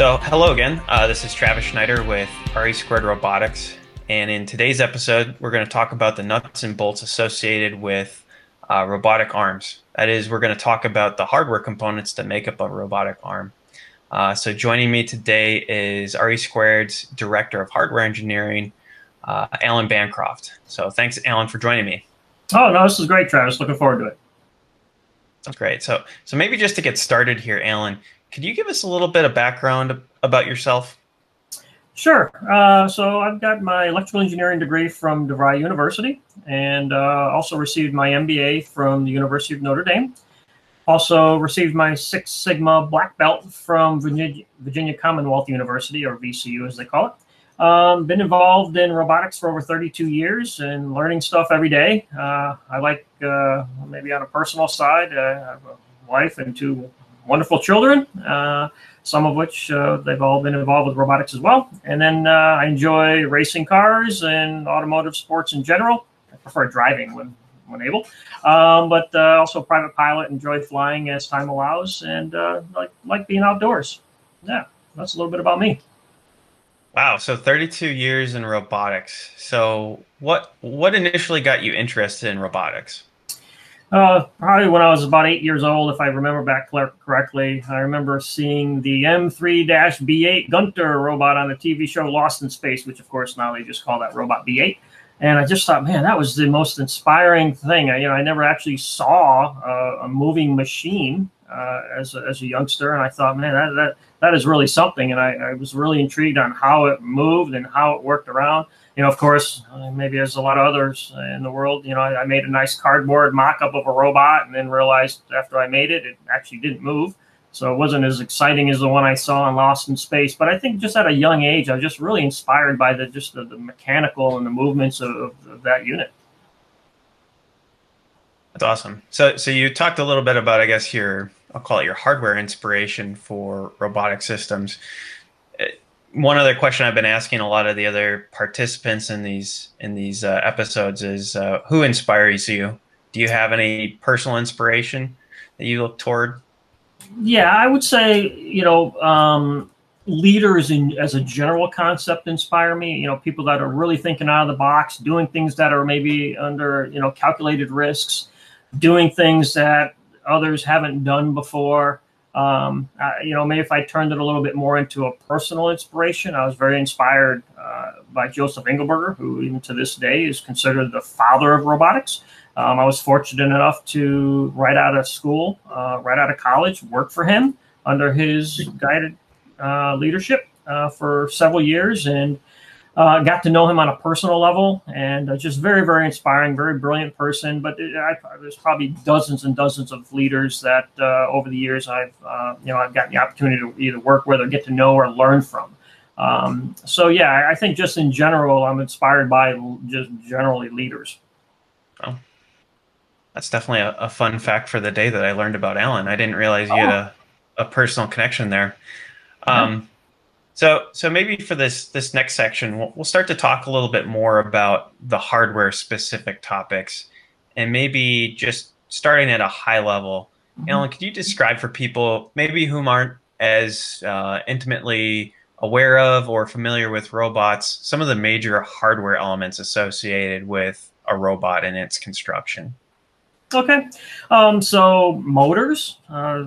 So, hello again. Uh, this is Travis Schneider with RE Squared Robotics. And in today's episode, we're going to talk about the nuts and bolts associated with uh, robotic arms. That is, we're going to talk about the hardware components that make up a robotic arm. Uh, so, joining me today is RE Squared's Director of Hardware Engineering, uh, Allen Bancroft. So, thanks, Allen, for joining me. Oh, no, this is great, Travis. Looking forward to it. That's great. So, so maybe just to get started here, Allen, could you give us a little bit of background about yourself? Sure. Uh, so I've got my electrical engineering degree from DeVry University and uh, also received my MBA from the University of Notre Dame. Also received my Six Sigma black belt from Virginia, Virginia Commonwealth University, or VCU as they call it. Um, been involved in robotics for over 32 years and learning stuff every day. Uh, I like, uh, maybe on a personal side, uh, I have a wife and two wonderful children, uh, some of which uh, they've all been involved with robotics as well. And then uh, I enjoy racing cars and automotive sports in general. I prefer driving when, when able, um, but also private pilot, enjoy flying as time allows, and like, like being outdoors. Yeah, that's a little bit about me. Wow, so 32 years in robotics. So what what initially got you interested in robotics? Uh, probably when I was about eight years old, if I remember back correctly. I remember seeing the M3-B8 Gunter robot on the TV show Lost in Space, which of course now they just call that robot B8. And I just thought, man, that was the most inspiring thing. I, you know, I never actually saw a moving machine uh, as, a, as a youngster, and I thought, man, that, that that is really something. And I, I, was really intrigued on how it moved and how it worked around. You know, of course, uh, maybe as a lot of others in the world, you know, I, I made a nice cardboard mock up of a robot and then realized after I made it, it actually didn't move. So it wasn't as exciting as the one I saw in Lost in Space. But I think just at a young age, I was just really inspired by the just the, the mechanical and the movements of, of that unit. That's awesome. So, so you talked a little bit about, I guess, your I'll call it your hardware inspiration for robotic systems. Uh, one other question I've been asking a lot of the other participants in these in these uh, episodes is uh, who inspires you? Do you have any personal inspiration that you look toward? Yeah, I would say you know um, leaders in as a general concept inspire me. You know, people that are really thinking out of the box, doing things that are maybe under you know calculated risks, doing things that others haven't done before. Um, I, you know, maybe if I turned it a little bit more into a personal inspiration, I was very inspired uh, by Joseph Engelberger, who even to this day is considered the father of robotics. Um, I was fortunate enough to, right out of school, uh, right out of college, work for him under his guided uh, leadership uh, for several years. And uh, got to know him on a personal level, and uh, just very, very inspiring, very brilliant person. But it, I, there's probably dozens and dozens of leaders that uh, over the years I've, uh, you know, I've gotten the opportunity to either work with or get to know or learn from. Um, so yeah, I think just in general, I'm inspired by just generally leaders. Oh, that's definitely a, a fun fact for the day that I learned about Allen. I didn't realize you oh. had a, a personal connection there. Um, so, so maybe for this this next section, we'll, we'll start to talk a little bit more about the hardware specific topics, and maybe just starting at a high level. Mm-hmm. Allen, could you describe for people maybe whom aren't as uh, intimately aware of or familiar with robots some of the major hardware elements associated with a robot and its construction? Okay, um, so motors uh,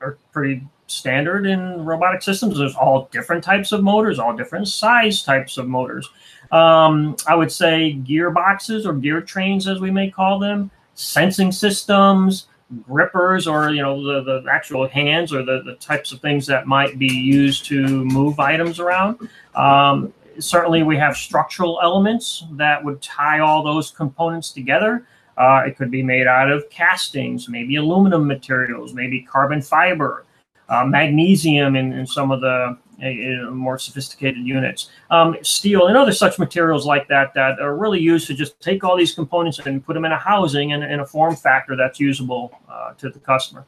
are pretty standard in robotic systems. There's all different types of motors, all different size types of motors. Um, I would say gearboxes or gear trains, as we may call them, sensing systems, grippers, or you know the, the actual hands or the, the types of things that might be used to move items around. Um, certainly, we have structural elements that would tie all those components together. Uh, it could be made out of castings, maybe aluminum materials, maybe carbon fiber uh, magnesium in, in, some of the uh, more sophisticated units, um, steel and other such materials like that that are really used to just take all these components and put them in a housing and in a form factor that's usable uh, to the customer.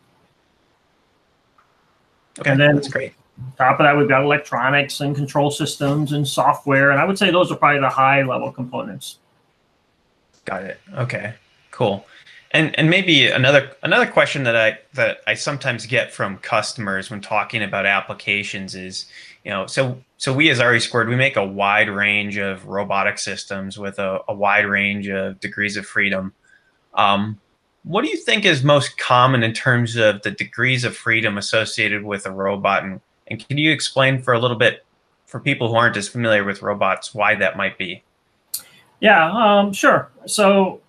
Okay, and then that's great. top of that, we've got electronics and control systems and software, and I would say those are probably the high level components. Got it. Okay, cool. And and maybe another another question that I that I sometimes get from customers when talking about applications is, you know, so so we as RE Squared, we make a wide range of robotic systems with a, a wide range of degrees of freedom. Um, what do you think is most common in terms of the degrees of freedom associated with a robot? And, and can you explain for a little bit for people who aren't as familiar with robots why that might be? Yeah, um, sure. So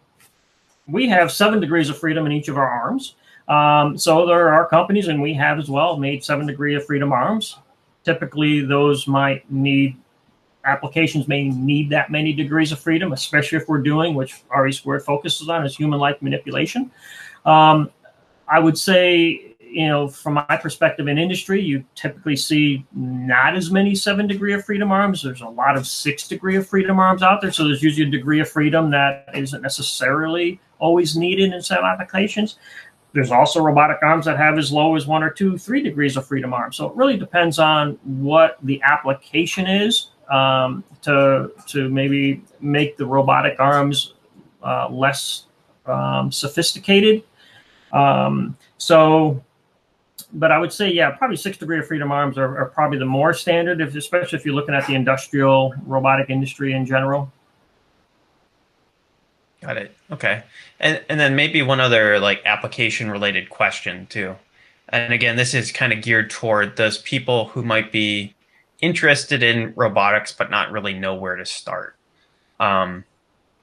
we have seven degrees of freedom in each of our arms. Um, so there are companies, and we have as well, made seven degree of freedom arms. Typically, those might need applications may need that many degrees of freedom, especially if we're doing, which RE squared focuses on, is human-like manipulation. Um, I would say, you know, from my perspective in industry, you typically see not as many seven degree of freedom arms. There's a lot of six degree of freedom arms out there. So there's usually a degree of freedom that isn't necessarily always needed in some applications. There's also robotic arms that have as low as one or two, three degrees of freedom arms. So it really depends on what the application is um, to to maybe make the robotic arms uh, less um, sophisticated. Um, so, but I would say, yeah, probably six degree of freedom arms are, are probably the more standard, if, especially if you're looking at the industrial robotic industry in general. Got it. Okay. And and then maybe one other like application related question too. And again, this is kind of geared toward those people who might be interested in robotics but not really know where to start. Um,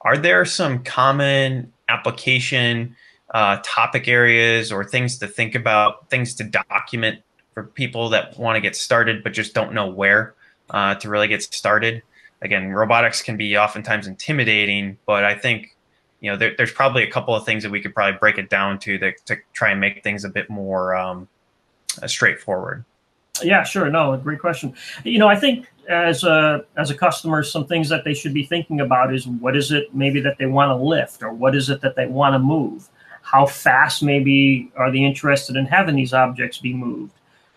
are there some common application uh, topic areas or things to think about, things to document for people that want to get started but just don't know where uh, to really get started? Again, robotics can be oftentimes intimidating, but I think you know there, there's probably a couple of things that we could probably break it down to to, to try and make things a bit more um, uh, straightforward. Yeah, sure. No, great question. You know, I think as a as a customer, some things that they should be thinking about is what is it maybe that they want to lift, or what is it that they want to move? How fast maybe are they interested in having these objects be moved?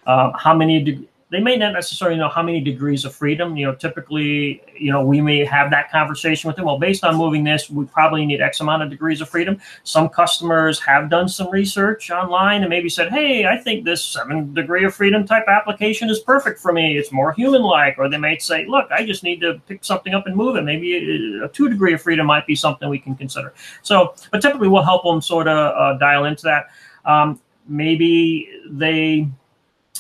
Uh, how many they may not necessarily know how many degrees of freedom. You know, typically, you know, we may have that conversation with them. Well, based on moving this, we probably need X amount of degrees of freedom. Some customers have done some research online and maybe said, hey, I think this seven degree of freedom type application is perfect for me. It's more human like. Or they might say, look, I just need to pick something up and move it. Maybe a two degree of freedom might be something we can consider. So, but typically we'll help them sort of uh, dial into that. Um, maybe they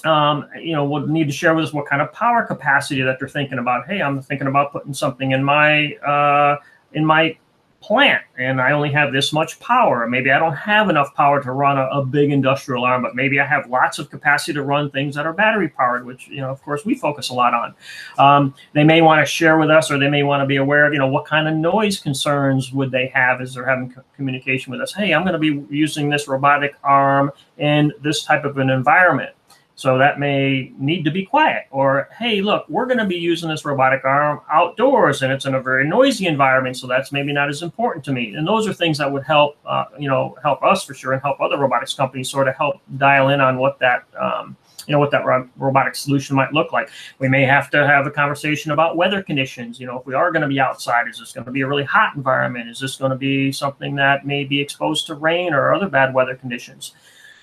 um, you know, will need to share with us what kind of power capacity that they're thinking about. Hey, I'm thinking about putting something in my uh, in my plant, and I only have this much power. Maybe I don't have enough power to run a, a, big industrial arm, but maybe I have lots of capacity to run things that are battery powered, which you know, of course, we focus a lot on. Um, they may want to share with us, or they may want to be aware of, you know, what kind of noise concerns would they have as they're having co- communication with us. Hey, I'm going to be using this robotic arm in this type of an environment so that may need to be quiet. Or, hey, look, we're going to be using this robotic arm outdoors and it's in a very noisy environment. So that's maybe not as important to me. And those are things that would help, uh, you know, help us for sure and help other robotics companies sort of help dial in on what that, um, you know, what that ro- robotic solution might look like. We may have to have a conversation about weather conditions. You know, if we are going to be outside, is this going to be a really hot environment? Is this going to be something that may be exposed to rain or other bad weather conditions?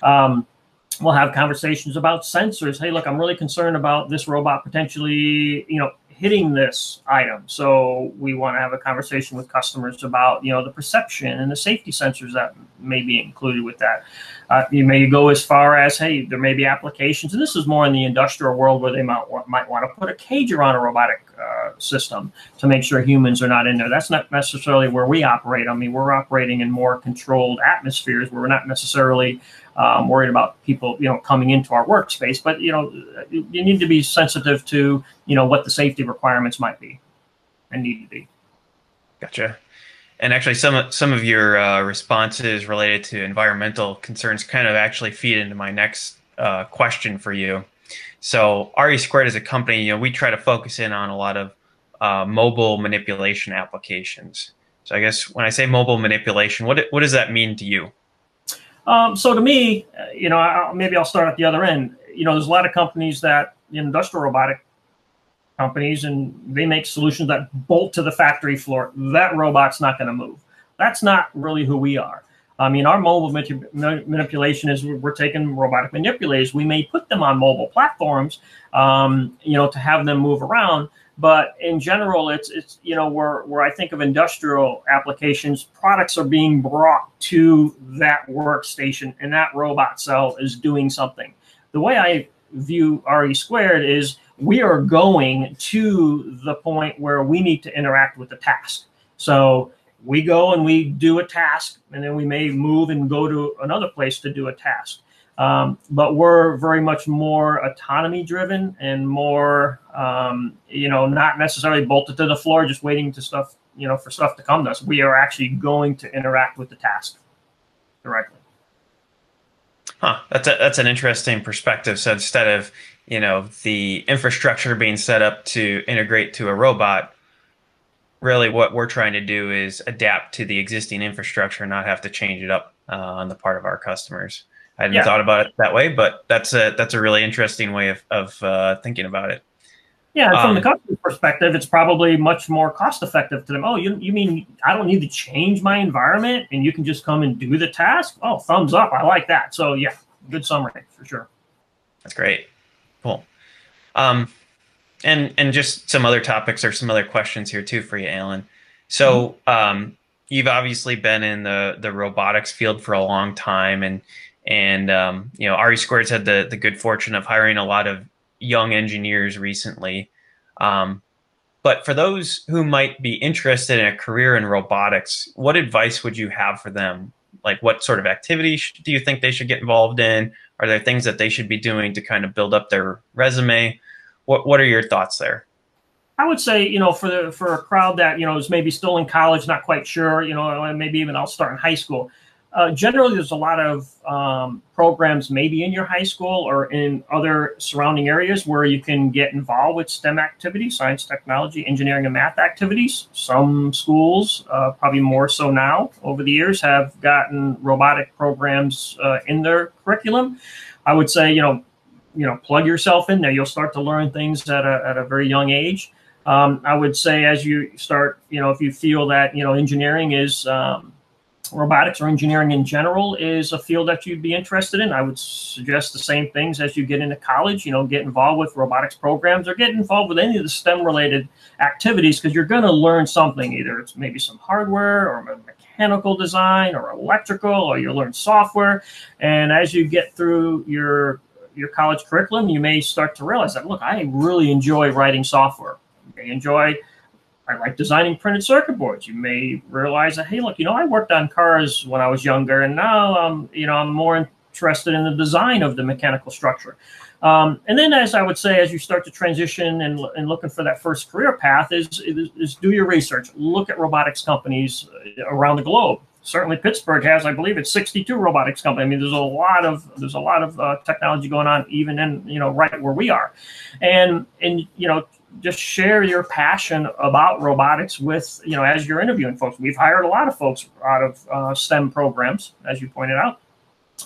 Um, we'll have conversations about sensors. Hey, look, I'm really concerned about this robot potentially, you know, hitting this item. So we want to have a conversation with customers about, you know, the perception and the safety sensors that may be included with that. Uh, you may go as far as, hey, there may be applications, and this is more in the industrial world where they might, might want to put a cage around a robotic uh, system to make sure humans are not in there. That's not necessarily where we operate. I mean, we're operating in more controlled atmospheres where we're not necessarily um, worried about people, you know, coming into our workspace. But you know, you need to be sensitive to, you know, what the safety requirements might be and need to be. Gotcha. And actually, some some of your uh, responses related to environmental concerns kind of actually feed into my next uh, question for you. So, RE Squared as a company, you know, we try to focus in on a lot of uh, mobile manipulation applications. So, I guess when I say mobile manipulation, what what does that mean to you? Um, so to me, uh, you know, I, maybe I'll start at the other end. You know, there's a lot of companies that industrial robotic companies, and they make solutions that bolt to the factory floor. That robot's not going to move. That's not really who we are. I mean, our mobile manipulation is we're taking robotic manipulators. We may put them on mobile platforms, um, you know, to have them move around. But in general, it's it's you know where where I think of industrial applications, products are being brought to that workstation, and that robot cell is doing something. The way I view RE squared is we are going to the point where we need to interact with the task. So we go and we do a task, and then we may move and go to another place to do a task. Um, but we're very much more autonomy driven and more, um, you know, not necessarily bolted to the floor, just waiting to stuff, you know, for stuff to come to us. We are actually going to interact with the task directly. Huh. That's a, that's an interesting perspective. So instead of you know the infrastructure being set up to integrate to a robot, really what we're trying to do is adapt to the existing infrastructure, and not have to change it up uh, on the part of our customers. I hadn't yeah. thought about it that way, but that's a that's a really interesting way of of uh, thinking about it. Yeah, from um, the customer perspective, it's probably much more cost effective to them. Oh, you you mean I don't need to change my environment, and you can just come and do the task? Oh, thumbs up! I like that. So yeah, good summary for sure. That's great. Cool. Um, and and just some other topics or some other questions here too for you, Allen. So mm-hmm. um, you've obviously been in the the robotics field for a long time, and and um, you know, RE Squared's had the the good fortune of hiring a lot of young engineers recently. Um, but for those who might be interested in a career in robotics, what advice would you have for them? Like, what sort of activities do you think they should get involved in? Are there things that they should be doing to kind of build up their resume? What What are your thoughts there? I would say, you know, for the for a crowd that you know is maybe still in college, not quite sure, you know, maybe even I'll start in high school uh, generally there's a lot of um, programs maybe in your high school or in other surrounding areas where you can get involved with STEM activities, science, technology, engineering, and math activities. Some schools, uh, probably more so now over the years, have gotten robotic programs uh, in their curriculum. I would say, you know, you know, plug yourself in there. You'll start to learn things at a, at a very young age. Um, I would say as you start, you know, if you feel that, you know, engineering is um, robotics or engineering in general is a field that you'd be interested in, I would suggest the same things as you get into college. You know, get involved with robotics programs or get involved with any of the STEM related activities because you're going to learn something. Either it's maybe some hardware or mechanical design or electrical, or you'll learn software. And as you get through your your college curriculum, you may start to realize that look, I really enjoy writing software. I enjoy I like designing printed circuit boards. You may realize that, hey, look, you know, I worked on cars when I was younger, and now I'm, you know, I'm more interested in the design of the mechanical structure. Um, and then, as I would say, as you start to transition and, and looking for that first career path, is, is, is do your research. Look at robotics companies uh, around the globe. Certainly, Pittsburgh has, I believe, it's 62 robotics companies. I mean, there's a lot of there's a lot of uh, technology going on, even in you know right where we are, and and you know just share your passion about robotics with, you know, as you're interviewing folks. We've hired a lot of folks out of uh, STEM programs, as you pointed out.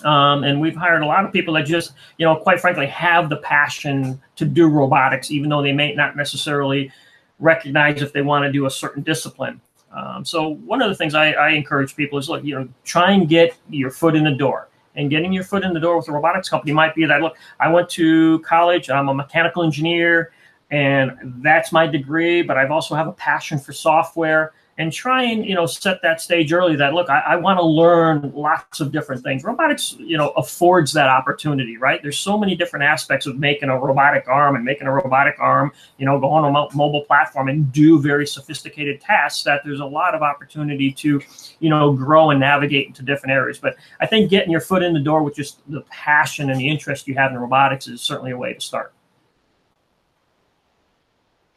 Um, and we've hired a lot of people that just, you know, quite frankly, have the passion to do robotics, even though they may not necessarily recognize if they want to do a certain discipline. Um, so one of the things I, I encourage people is, look, you know, try and get your foot in the door and getting your foot in the door with a robotics company might be that look i went to college i'm a mechanical engineer and that's my degree but i've also have a passion for software and try and you know set that stage early that look i, I want to learn lots of different things. Robotics you know affords that opportunity right? There's so many different aspects of making a robotic arm and making a robotic arm you know go on a mobile platform and do very sophisticated tasks that there's a lot of opportunity to you know grow and navigate into different areas. But i think getting your foot in the door with just the passion and the interest you have in robotics is certainly a way to start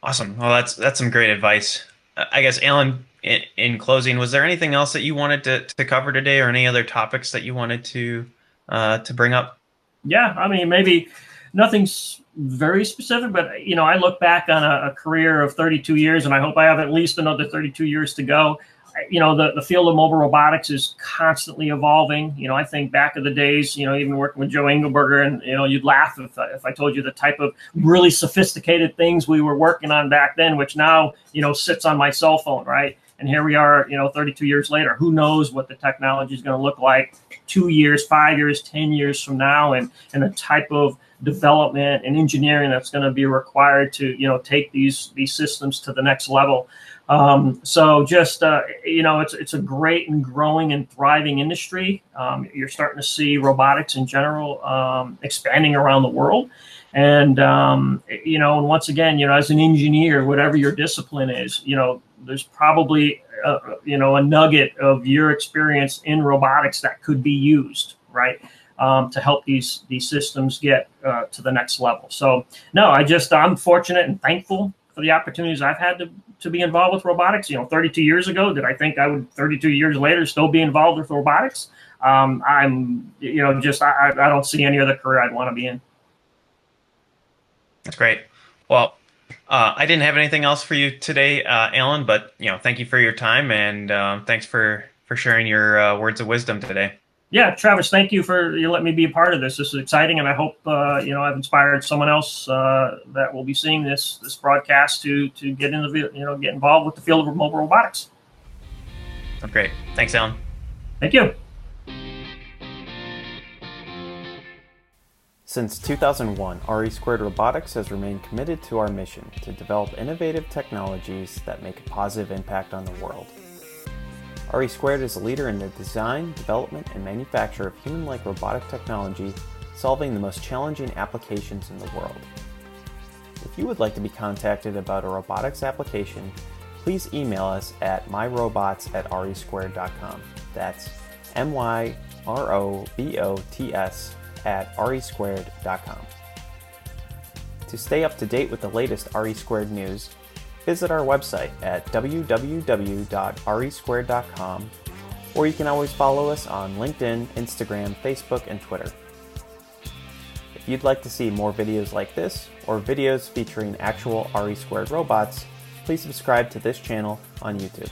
Awesome. Well, that's that's some great advice. I guess, Allen, in, in closing, was there anything else that you wanted to, to cover today, or any other topics that you wanted to uh, to bring up? Yeah, I mean, maybe nothing's very specific, but you know, I look back on a, a career of 32 years, and I hope I have at least another 32 years to go you know, the, the field of mobile robotics is constantly evolving. You know, I think back of the days, you know, even working with Joe Engelberger, and, you know, you'd laugh if, uh, if I told you the type of really sophisticated things we were working on back then, which now, you know, sits on my cell phone, right? And here we are, you know, 32 years later. Who knows what the technology is going to look like two years, five years, 10 years from now, and, and the type of development and engineering that's going to be required to, you know, take these, these systems to the next level. Um, so just uh, you know, it's it's a great and growing and thriving industry. Um, you're starting to see robotics in general um, expanding around the world, and um, you know, and once again, you know, as an engineer, whatever your discipline is, you know, there's probably a, uh, you know a nugget of your experience in robotics that could be used, right? Um, to help these these systems get uh, to the next level. So no, I just I'm fortunate and thankful for the opportunities I've had to to be involved with robotics. You know, 32 years ago, did I think I would 32 years later still be involved with robotics? Um, I'm, you know, just I, I don't see any other career I'd want to be in. That's great. Well, uh, I didn't have anything else for you today, uh, Allen, but you know, thank you for your time and um, thanks for for sharing your uh, words of wisdom today yeah, Travis, thank you for you letting me be a part of this. This is exciting, and I hope uh, you know I've inspired someone else uh, that will be seeing this this broadcast to to get into the you know get involved with the field of mobile robotics. Great, thanks, Allen. Thank you. Since 2001, RE Squared Robotics has remained committed to our mission to develop innovative technologies that make a positive impact on the world. RE Squared is a leader in the design, development, and manufacture of human-like robotic technology, solving the most challenging applications in the world. If you would like to be contacted about a robotics application, please email us at myrobots at resquared.com. That's M-Y-R-O-B-O-T-S at resquared.com. To stay up to date with the latest RE Squared news, visit our website at www.resquared.com, or you can always follow us on LinkedIn, Instagram, Facebook, and Twitter. If you'd like to see more videos like this, or videos featuring actual RE Squared robots, please subscribe to this channel on YouTube.